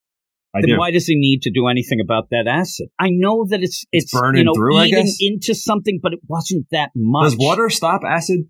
I
then
do.
why does he need to do anything about that acid? I know that it's it's,
burning
you know,
through, I
eating
guess?
into something, but it wasn't that much.
Does water stop acid?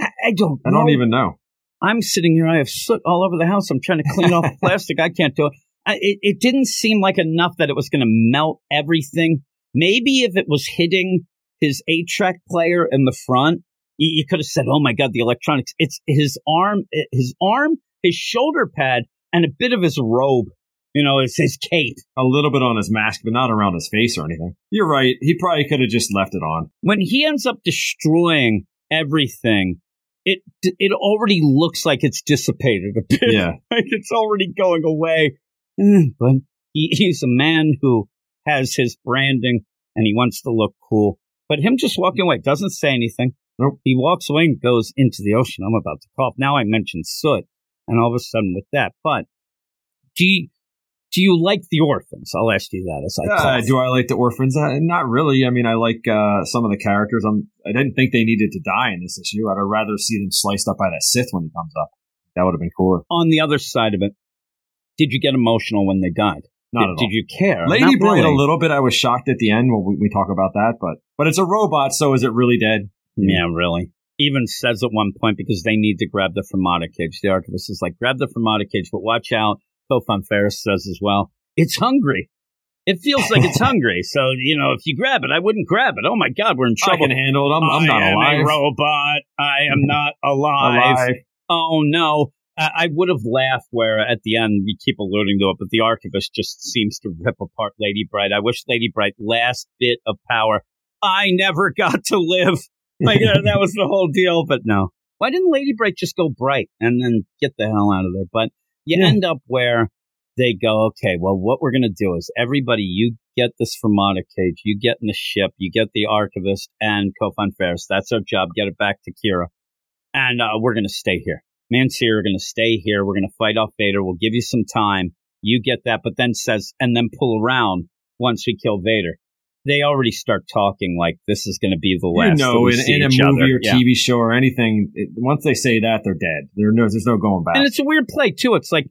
I, I don't.
I don't even know.
I'm sitting here. I have soot all over the house. I'm trying to clean off plastic. I can't do it. It. It didn't seem like enough that it was going to melt everything. Maybe if it was hitting his eight track player in the front, you, you could have said, "Oh my god, the electronics!" It's his arm, eh, his arm, his shoulder pad, and a bit of his robe. You know, it's his cape.
A little bit on his mask, but not around his face or anything. You're right. He probably could have just left it on.
When he ends up destroying everything, it it already looks like it's dissipated a bit.
Yeah.
like it's already going away. Mm, But he, he's a man who has his branding and he wants to look cool. But him just walking away doesn't say anything.
Nope.
He walks away and goes into the ocean. I'm about to cough. Now I mentioned soot, and all of a sudden with that. But do you, do you like the orphans? I'll ask you that as I
Uh, do I like the orphans? Uh, not really. I mean, I like uh, some of the characters. I'm, I didn't think they needed to die in this issue. I'd rather see them sliced up by that Sith when he comes up. That would have been cooler.
On the other side of it, did you get emotional when they died?
Not
did,
at all.
did you care?
Lady
Not
Bright
really.
a little bit. I was shocked at the end when we, we talk about that, but but it's a robot, so is it really dead?
Yeah, really. Even says at one point because they need to grab the Fermata cage. The archivist is like, grab the Fermata cage, but watch out. Kho Phon Farrus says as well, it's hungry. It feels like it's hungry. So, you know, if you grab it, I wouldn't grab it. Oh my God, we're in trouble.
I
trouble.
can handle it. I'm, I'm not
am
alive.
a robot. I am not alive.
alive.
Oh no. I, would have laughed where at the end we keep alluding to it, but the archivist just seems to rip apart Lady Bright. I wish Lady Bright last bit of power. I never got to live. Like uh, that was the whole deal, but no. Why didn't Lady Bright just go bright and then get the hell out of there? But you
Yeah.
end up where they go, okay, well, what we're going to do is everybody, you get this Fermata cage, you get in the ship, you get the archivist and Kho Phon Farrus. That's our job. Get it back to Qi'ra. And uh, we're going to stay here. Sierra are going to stay here. We're going to fight off Vader. We'll give you some time. You get that, but then says, and then pull around once we kill Vader. They already start talking like this is going to be the last. that
know, in, in a movie
other.
or
Yeah.
TV show or anything, it, once they say that, they're dead. There, no, there's no going back.
And it's a weird play too. It's like,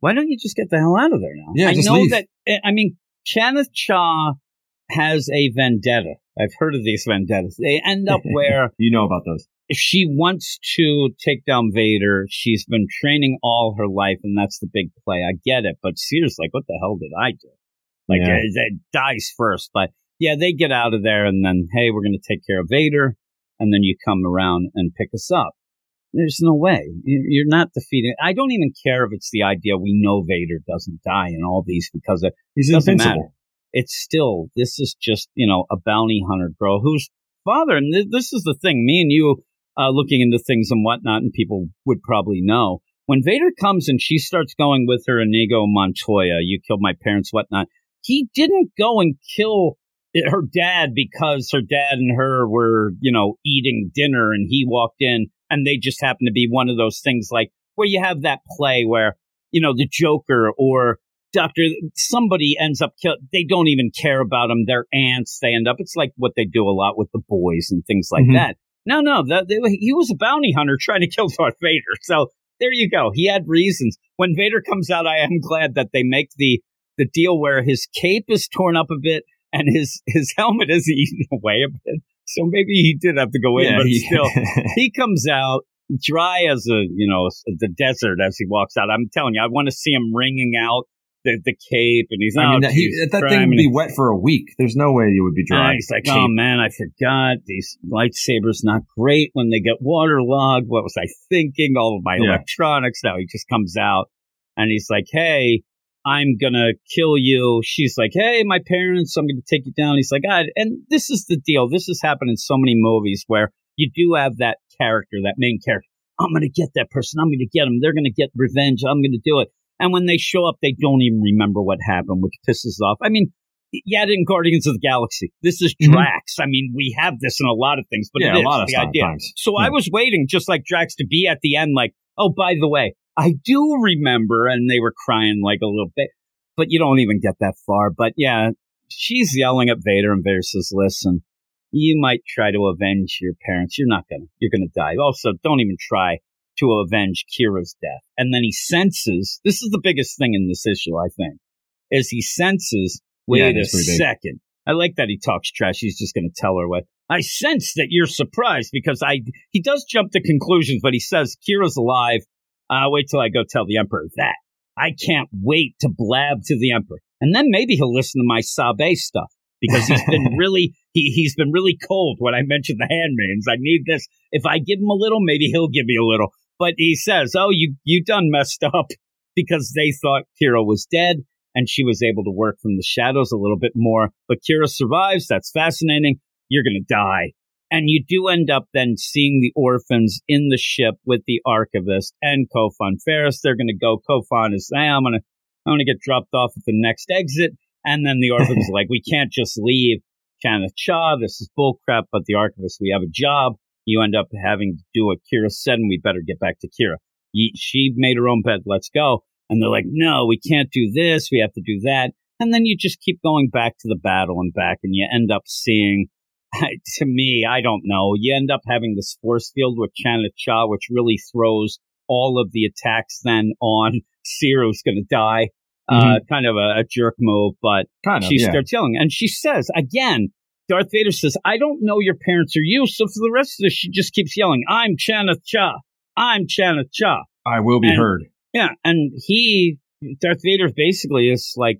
why don't you just get the hell out of there now?
Yeah,
I know
leave.
that. Eh, I mean, Chanath Cha has a vendetta. I've heard of these vendettas. They end up where
you know about those.
If she wants to take down Vader, she's been training all her life, and that's the big play. I get it, but Sears like, what the hell did I do? Like,
Yeah.
it, it dies first. But yeah, they get out of there, and then hey, we're going to take care of Vader, and then you come around and pick us up. There's no way You- you're not defeating. I don't even care if it's the idea we know Vader doesn't die in all these because it
He's
doesn't
invincible.
matter. It's still this is just you know a bounty hunter girl whose father, and th- this is the thing. Me and you uh, looking into things and whatnot, and people would probably know when Vader comes and she starts going with her Inigo Montoya. You killed my parents, whatnot. He didn't go and kill her dad because her dad and her were you know eating dinner, and he walked in, and they just happened to be one of those things like where you have that play where you know the Joker or Doctor, somebody ends up kill. They don't even care about them. They're ants. They end up. It's like what they do a lot with the boys and things like
Mhm.
that. No, no, that, they, he was a bounty hunter trying to kill Darth Vader. So there you go. He had reasons. When Vader comes out, I am glad that they make the the deal where his cape is torn up a bit and his his helmet is eaten away a bit. So maybe he did have to go in,
Yeah,
but
he-
still, he comes out dry as a you know the desert as he walks out. I'm telling you, I want to see him wringing out the, the cape, and he's
I mean,
oh,
that, he,
Jesus
that
Christ,"
thing would be wet for a week. There's no way you would be dry.
he's like,
Cape.
oh man, I forgot these lightsabers not great when they get waterlogged. What was I thinking? All of my
Yeah.
electronics. Now he just comes out and he's like, hey. I'm gonna kill you. She's like, "Hey, my parents, I'm gonna take you down." He's like, "God," and this is the deal. This has happened in so many movies where you do have that character, that main character. I'm gonna get that person. I'm gonna get them. They're gonna get revenge. I'm gonna do it. And when they show up, they don't even remember what happened, which pisses off. I mean, yeah, in Guardians of the Galaxy, this is
Mhm.
Drax. I mean, we have this in a lot of things, but
yeah, a lot of
the idea.
times.
So I was waiting, just like Drax, to be at the end, like, oh, by the way, I do remember, and they were crying like a little bit, but you don't even get that far. But yeah, she's yelling at Vader, and Vader says, "Listen, you might try to avenge your parents. You're not gonna. You're gonna die. Also, don't even try to avenge Qi'ra's death." And then he senses this is the biggest thing in this issue, I think. is he senses, wait
Yeah,
a
that's pretty big.
second. I like that he talks trash. He's just going to tell her what. I sense that you're surprised because I. He does jump to conclusions, but he says Qi'ra's alive. Uh, wait till I go tell the emperor that. I can't wait to blab to the emperor, and then maybe he'll listen to my Sabe stuff because he's been really he he's been really cold when I mentioned the handmaidens. I need this. If I give him a little, maybe he'll give me a little. But he says, "Oh, you you done messed up," because they thought Qi'ra was dead and she was able to work from the shadows a little bit more. But Qi'ra survives. That's fascinating. You're gonna die. And you do end up then seeing the orphans in the ship with the archivist and Kho Phon Farrus. They're going to go. Kho Phon is, hey, I'm going to, I'm going to get dropped off at the next exit. And then the orphans are like, we can't just leave Chanath Cha. This is bullcrap. But the archivist, we have a job. You end up having to do what Qi'ra said, and we better get back to Qi'ra. She made her own bed. Let's go. And they're like, no, we can't do this. We have to do that. And then you just keep going back to the battle and back, and you end up seeing to me, I don't know. You end up having this force field with Chanath Cha, which really throws all of the attacks then on Ciro's going to die. Uh, kind of a, a jerk move, but
Kind of.
she
yeah.
starts yelling. And she says, again, Darth Vader says, I don't know your parents or you. So for the rest of this, she just keeps yelling, I'm Chanath Cha. I'm Chanath Cha.
I will be
and-
heard.
Yeah. And he, Darth Vader basically is like,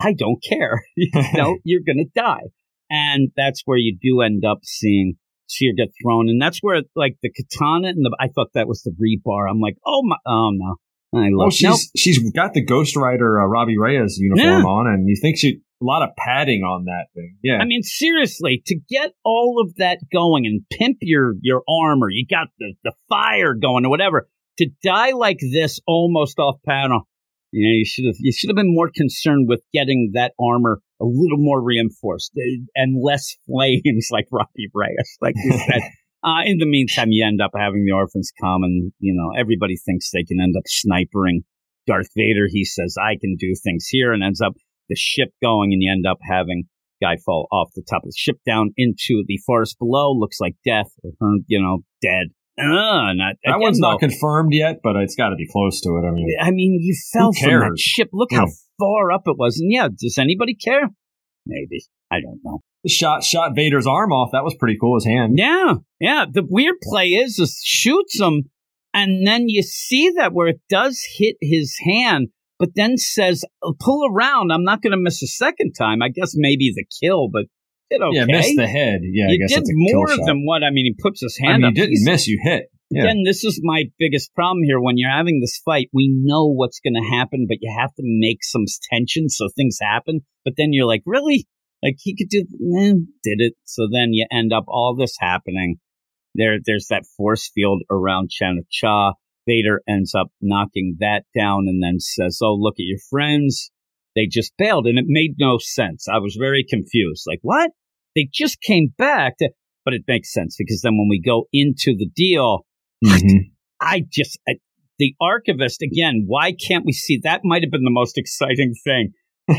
I don't care. you know, you're going to die. And that's where you do end up seeing Seer get thrown. And that's where, like, the katana and the, I thought that was the rebar. I'm like, oh my, oh no. I love
Well, she's
nope.
she's got the Ghost Rider uh, Robbie Reyes uniform
Yeah.
on, and you think she a lot of padding on that thing. Yeah,
I mean, seriously, to get all of that going and pimp your your armor, you got the, the fire going or whatever. To die like this, almost off panel, you know, you should have you should have been more concerned with getting that armor a little more reinforced eh, and less flames, like Robbie Reyes, like you said. uh, in the meantime, you end up having the orphans come, and you know everybody thinks they can end up snipering Darth Vader. He says, "I can do things here," and ends up the ship going, and you end up having guy fall off the top of the ship down into the forest below. Looks like death, or, you know, dead. Uh, not,
that
again,
one's not
though,
confirmed yet, but it's got to be close to it. I mean,
I mean, you fell from that ship. Look how far up it was. And yeah, does anybody care? Maybe. I don't know.
shot shot Vader's arm off. That was pretty cool. His hand.
Yeah, yeah. The weird play is, is shoots him, and then you see that where it does hit his hand, but then says, "Oh, "Pull around. I'm not going to miss a second time." I guess maybe the kill, but did okay.
Yeah, missed the head. Yeah, I
you
guess
did
it's a kill
more than what I mean. He puts his
I
hand
mean,
up.
you didn't
He's-
miss. You hit. Yeah.
Again, this is my biggest problem here. When you're having this fight, we know what's going to happen, but you have to make some tension so things happen. But then you're like, really? Like he could do, eh, did it. So then you end up all this happening. There, there's that force field around Chanath Cha. Vader ends up knocking that down and then says, "Oh, look at your friends. They just bailed," and it made no sense. I was very confused. Like, what? They just came back, to, but it makes sense because then when we go into the deal,
Mhm.
I just I, the archivist again. Why can't we see that? Might have been the most exciting thing.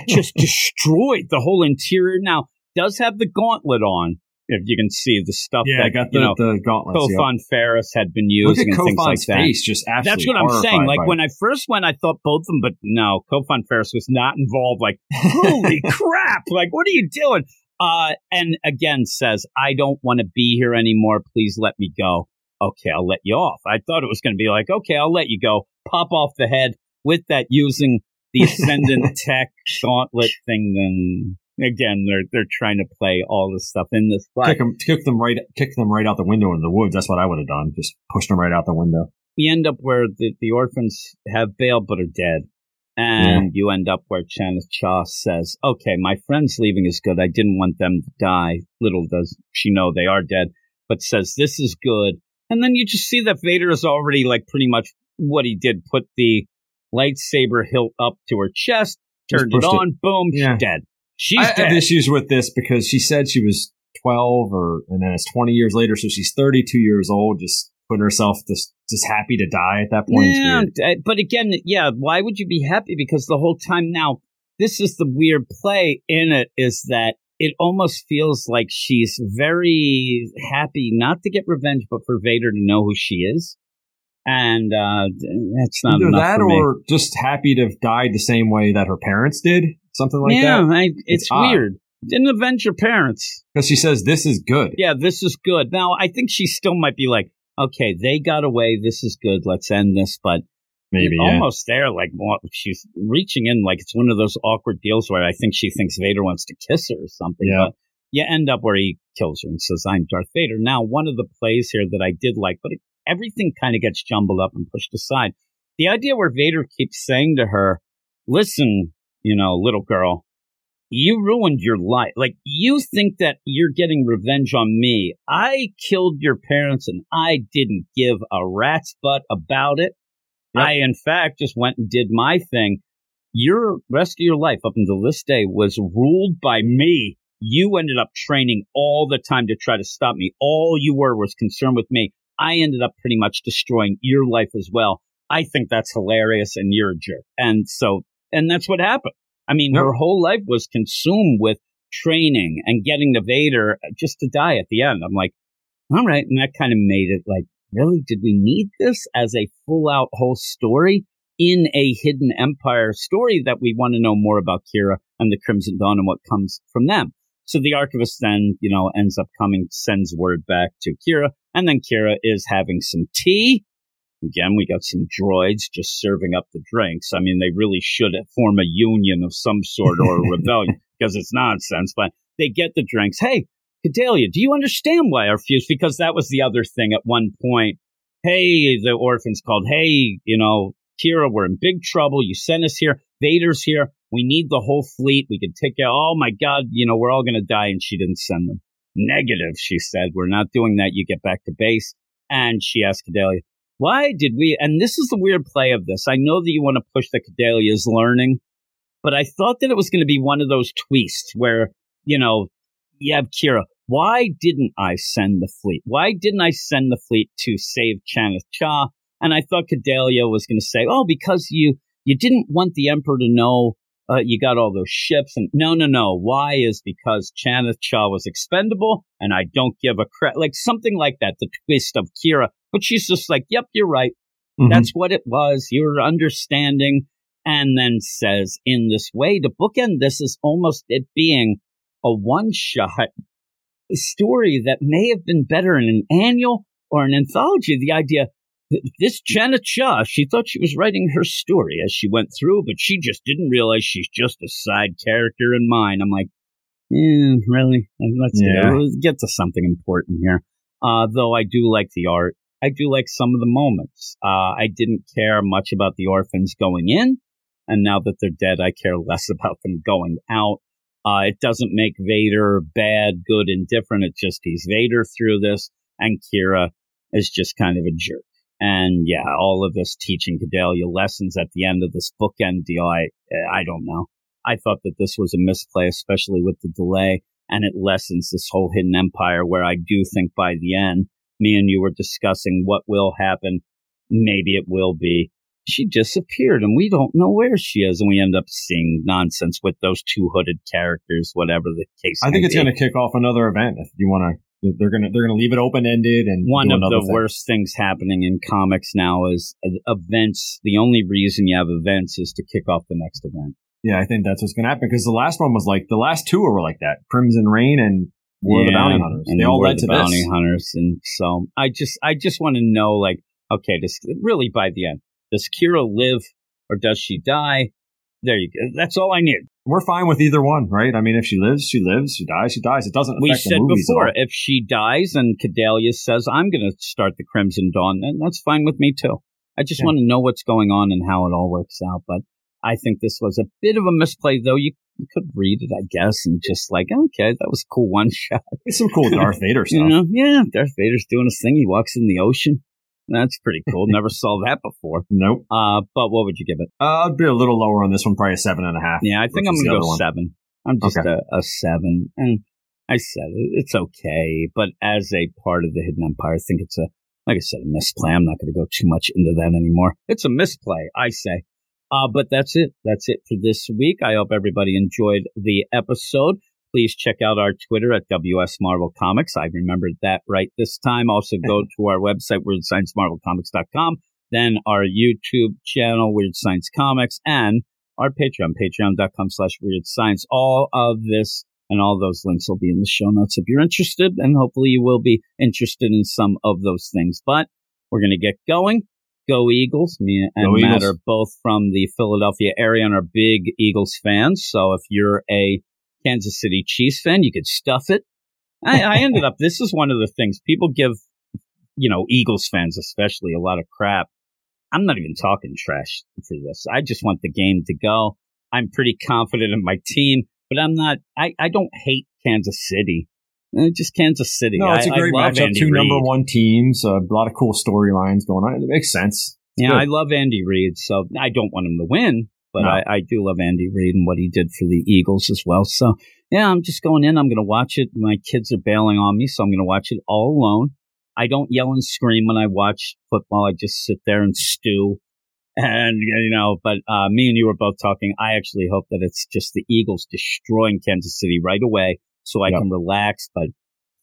Just destroyed the whole interior. Now does have the gauntlet on. If you can see the stuff
Yeah, I
that
got the,
you know
the gauntlets. yeah.
Kofan Ferris had been
Look at
using and things like
Kho
Phon's
that. just absolutely.
That's what I'm saying. Like
by
when I first went, I thought both of them, but no, Kho Phon Farrus was not involved. Like, holy crap! Like, what are you doing? Uh, and again says, I don't want to be here anymore. Please let me go. Okay, I'll let you off. I thought it was going to be like, okay, I'll let you go. Pop off the head with that using the ascendant tech gauntlet thing. Then again, they're they're trying to play all this stuff in this. But
kick them, kick them right, kick them right out the window in the woods. That's what I would have done. Just push them right out the window.
you end up where the, the orphans have bailed but are dead. And you end up where Chanath Cha says, okay, my friend's leaving is good. I didn't want them to die. Little does she know they are dead, but says, this is good. And then you just see that Vader is already like pretty much what he did, put the lightsaber hilt up to her chest, turned it
pushed it.
on, boom,
Yeah.
she's dead. She's
I have issues with this because she said she was 12 or, and then it's 20 years later. So she's 32 years old, just putting herself just, just happy to die at that point.
Yeah, but again, yeah, why would you be happy? Because the whole time now, this is the weird play in it is that it almost feels like she's very happy not to get revenge, but for Vader to know who she is. and uh, that's not
Either
enough
that
for me.
or just happy to have died the same way that her parents did, something like
yeah,
that.
I, it's,
It's
weird. Didn't avenge your parents.
Because she says this is good.
Yeah, this is good. Now, I think she still might be like, okay, they got away. This is good. Let's end this. But
Maybe, yeah.
almost there. Like she's reaching in, like it's one of those awkward deals where I think she thinks Vader wants to kiss her or something.
Yeah.
But you end up where he kills her and says, "I'm Darth Vader." Now, one of the plays here that I did like, but it, everything kind of gets jumbled up and pushed aside. The idea where Vader keeps saying to her, "Listen, you know, little girl." You ruined your life. Like, you think that you're getting revenge on me. I killed your parents and I didn't give a rat's butt about it.
Yep.
I, in fact, just went and did my thing. Your rest of your life up until this day was ruled by me. You ended up training all the time to try to stop me. All you were was concerned with me. I ended up pretty much destroying your life as well. I think that's hilarious and you're a jerk. And so, and that's what happened. I mean,
Yep.
her whole life was consumed with training and getting to Vader just to die at the end. I'm like, all right. And that kind of made it like, really? Did we need this as a full out whole story in a hidden empire story that we want to know more about Qi'ra and the Crimson Dawn and what comes from them? So the archivist then, you know, ends up coming, sends word back to Qi'ra, and then Qi'ra is having some tea. Again, we got some droids just serving up the drinks. I mean, they really should form a union of some sort or a rebellion because it's nonsense, but they get the drinks. Hey, Cadelia, do you understand why our fuse? Because that was the other thing at one point. Hey, the orphans called. Hey, you know, Qi'ra, we're in big trouble. You sent us here. Vader's here. We need the whole fleet. We can take care. Oh my God, you know, we're all going to die. And she didn't send them. Negative, she said. We're not doing that. You get back to base. And she asked Cadelia, why did we? And this is the weird play of this. I know that you want to push the Cadelia's learning, but I thought that it was going to be one of those twists where, you know, you have Qi'ra. Why didn't I send the fleet? Why didn't I send the fleet to save Chanath Cha? And I thought Cadelia was going to say, "Oh, because you you didn't want the Emperor to know uh, you got all those ships." And no, no, no. Why is because Chanath Cha was expendable, and I don't give a crap. Like something like that. The twist of Qi'ra, but she's just like, "Yep, you're right.
Mhm.
That's what it was. You're understanding." And then says in this way to bookend this is almost it being a one shot story that may have been better in an annual or an anthology. The idea this Janet Shaw, she thought she was writing her story as she went through, but she just didn't realize she's just a side character in mine. I'm like, eh, really? Let's
Yeah.
get, get to something important here. Uh, though I do like the art. I do like some of the moments. Uh, I didn't care much about the orphans going in, and now that they're dead, I care less about them going out. Uh, it doesn't make Vader bad, good, indifferent. It's just he's Vader through this, and Qi'ra is just kind of a jerk. And yeah, all of this teaching Cadelia lessons at the end of this bookend deal, I I don't know. I thought that this was a misplay, especially with the delay, and it lessens this whole hidden empire. Where I do think by the end, me and you were discussing what will happen. Maybe it will be she disappeared and we don't know where she is and we end up seeing nonsense with those two hooded characters whatever the case
I think it's going to kick off another event. If you want to, they're to they're to leave it open ended and
one of the
thing.
worst things happening in comics now is uh, events the only reason you have events is to kick off the next event
Yeah, I think that's what's to happen because the last one was like the last two were like that: Crimson Rain and War of the Bounty Hunters.
and
they all
War
led
of
to
the bounty
this.
hunters and so i just i just want to know like okay does really by the end does Qi'ra live or does she die there you go that's all i need
We're fine with either one, right? I mean, if she lives, she lives. She dies, she dies. It doesn't affect
we
the
said before, if she dies and Cadelia says, I'm going to start the Crimson Dawn, then that's fine with me too. I just
Yeah.
want to know what's going on and how it all works out. But I think this was a bit of a misplay, though. You, you could read it, I guess, and just like, okay, that was a cool one shot.
It's some cool Darth Vader stuff.
You know, yeah, Darth Vader's doing his thing. He walks in the ocean. That's pretty cool. Never saw that before.
Nope.
Uh, but what would you give it?
Uh, I'd be a little lower on this one, probably a seven and a half.
Yeah, I think I'm gonna go
one.
seven. I'm just
Okay.
a, a seven, and I said it, it's okay. But as a part of the Hidden Empire, I think it's a like I said a misplay. I'm not going to go too much into that anymore. It's a misplay, I say. Uh, but that's it. That's it for this week. I hope everybody enjoyed the episode. Please check out our Twitter at WS Marvel Comics. I remembered that right this time. Also go to our website, weirdsciencemarvelcomics.com. then our YouTube channel, Weird Science Comics, and our Patreon, patreon.com slash weird science. All of this and all those links will be in the show notes if you're interested, and hopefully you will be interested in some of those things. But we're going to get going. Go Eagles. Me and
Go
Matt
Eagles.
are both from the Philadelphia area and are big Eagles fans. So if you're a Kansas City Chiefs fan, you could stuff it. I, I ended up, this is one of the things people give, you know, Eagles fans especially a lot of crap. I'm not even talking trash for this. I just want the game to go. I'm pretty confident in my team, but I'm not, I, I don't hate Kansas City. Eh, Just Kansas City.
No, it's
a
great matchup. Two number one teams, a lot of cool storylines going on. It makes sense. It's
Yeah,
good.
I love Andy Reid, so I don't want him to win, but
No.
I, I do love Andy Reid and what he did for the Eagles as well. So yeah, I'm just going in. I'm going to watch it. My kids are bailing on me, so I'm going to watch it all alone. I don't yell and scream when I watch football. I just sit there and stew. And you know, but uh, me and you were both talking. I actually hope that it's just the Eagles destroying Kansas City right away, so I
Yep.
can relax. But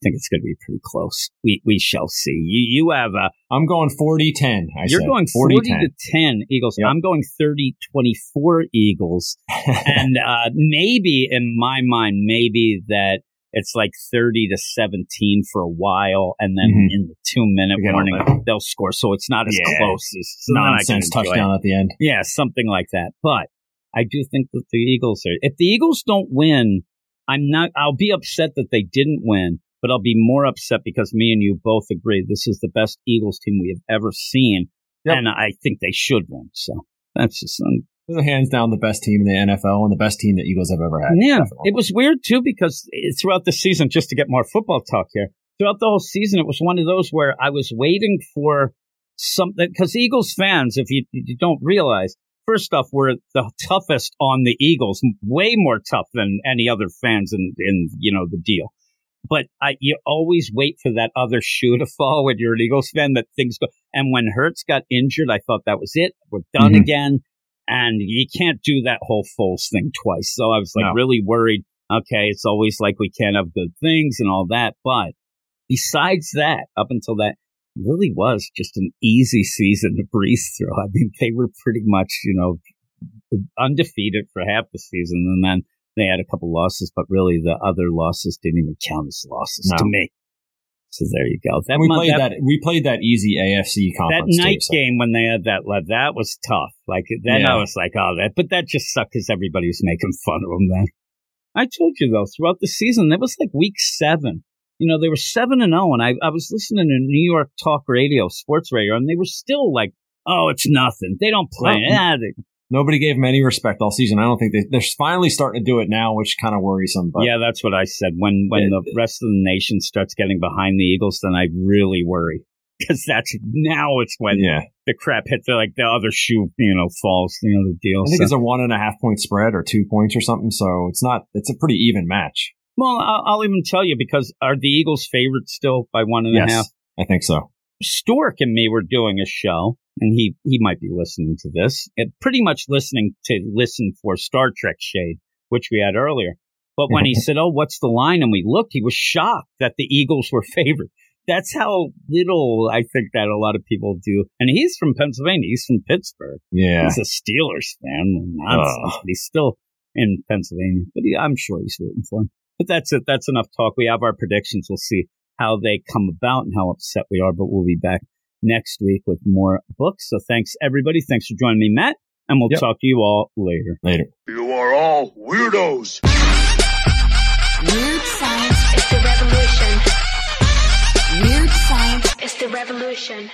think it's going to be pretty close. We we shall see. You you have a
I'm going 40-10. I
you're
said.
going 40 to 10 Eagles.
Yep.
I'm going 30 24 Eagles. and uh, maybe in my mind, maybe that it's like 30 to 17 for a while. And then
Mhm.
in the two minute warning, they'll score. So it's not as
Yeah.
close as
Nonsense touchdown at the end.
Yeah, something like that. But I do think that the Eagles are, if the Eagles don't win, I'm not, I'll be upset that they didn't win, but I'll be more upset because me and you both agree this is the best Eagles team we have ever seen.
Yep.
And I think they should win. So that's just, um,
They're hands down the best team in the NFL and the best team that Eagles have ever had.
yeah. It was weird too because throughout the season, just to get more football talk here, throughout the whole season, it was one of those where I was waiting for something because Eagles fans, if you, you don't realize, first off, we're the toughest on the Eagles, way more tough than any other fans in, in you know, the deal. But I, you always wait for that other shoe to fall when you're an Eagles fan that things go. And when Hurts got injured, I thought that was it. We're done
Mhm.
again. And you can't do that whole Foles thing twice. So I was like
No.
really worried. Okay, it's always like we can't have good things and all that. But besides that, up until that, really was just an easy season to breeze through. I mean, they were pretty much, you know, undefeated for half the season, and then they had a couple losses, but really the other losses didn't even count as losses
No.
to me. So there you go. That
we
mon-
played
that,
that, We played that easy AFC conference.
that night
too, so.
game when they had that lead, that was tough. Like then I was like, oh, that, but that just sucked because everybody was making fun of them then. I told you though, throughout the season, that was like week seven. You know, they were seven and zero, and I I was listening to New York talk radio, sports radio, and they were still like, oh, it's nothing. They don't play.
Well,
they-
Nobody gave them any respect all season. I don't think they, they're finally starting to do it now, which kind of worrisome. But
yeah, that's what I said. When when
Yeah.
the rest of the nation starts getting behind the Eagles, then I really worry because that's now it's when
yeah,
the crap hits. Like the other shoe, you know, falls. You know the deal.
I think
So-
it's a one and a half point spread or two points or something. So it's not. It's a pretty even match.
well, I'll, I'll even tell you because are the Eagles favored still by one and a half?
yes, I think so.
Stork and me were doing a show, and he he might be listening to this. And pretty much listening to listen for Star Trek shade, which we had earlier. But when he said, "Oh, what's the line?" and we looked, he was shocked that the Eagles were favored. That's how little I think that a lot of people do. And he's from Pennsylvania. He's from Pittsburgh.
Yeah,
He's a Steelers fan. Nonsense. But he's still in Pennsylvania. But he, I'm sure he's rooting for him. But that's it. That's enough talk. We have our predictions. We'll see how they come about and how upset we are. But we'll be back next week with more books. So thanks, everybody. Thanks for joining me, Matt. And we'll
Yep.
talk to you all later.
later.
You are all weirdos.
Weird science is the revolution. Weird science is the revolution.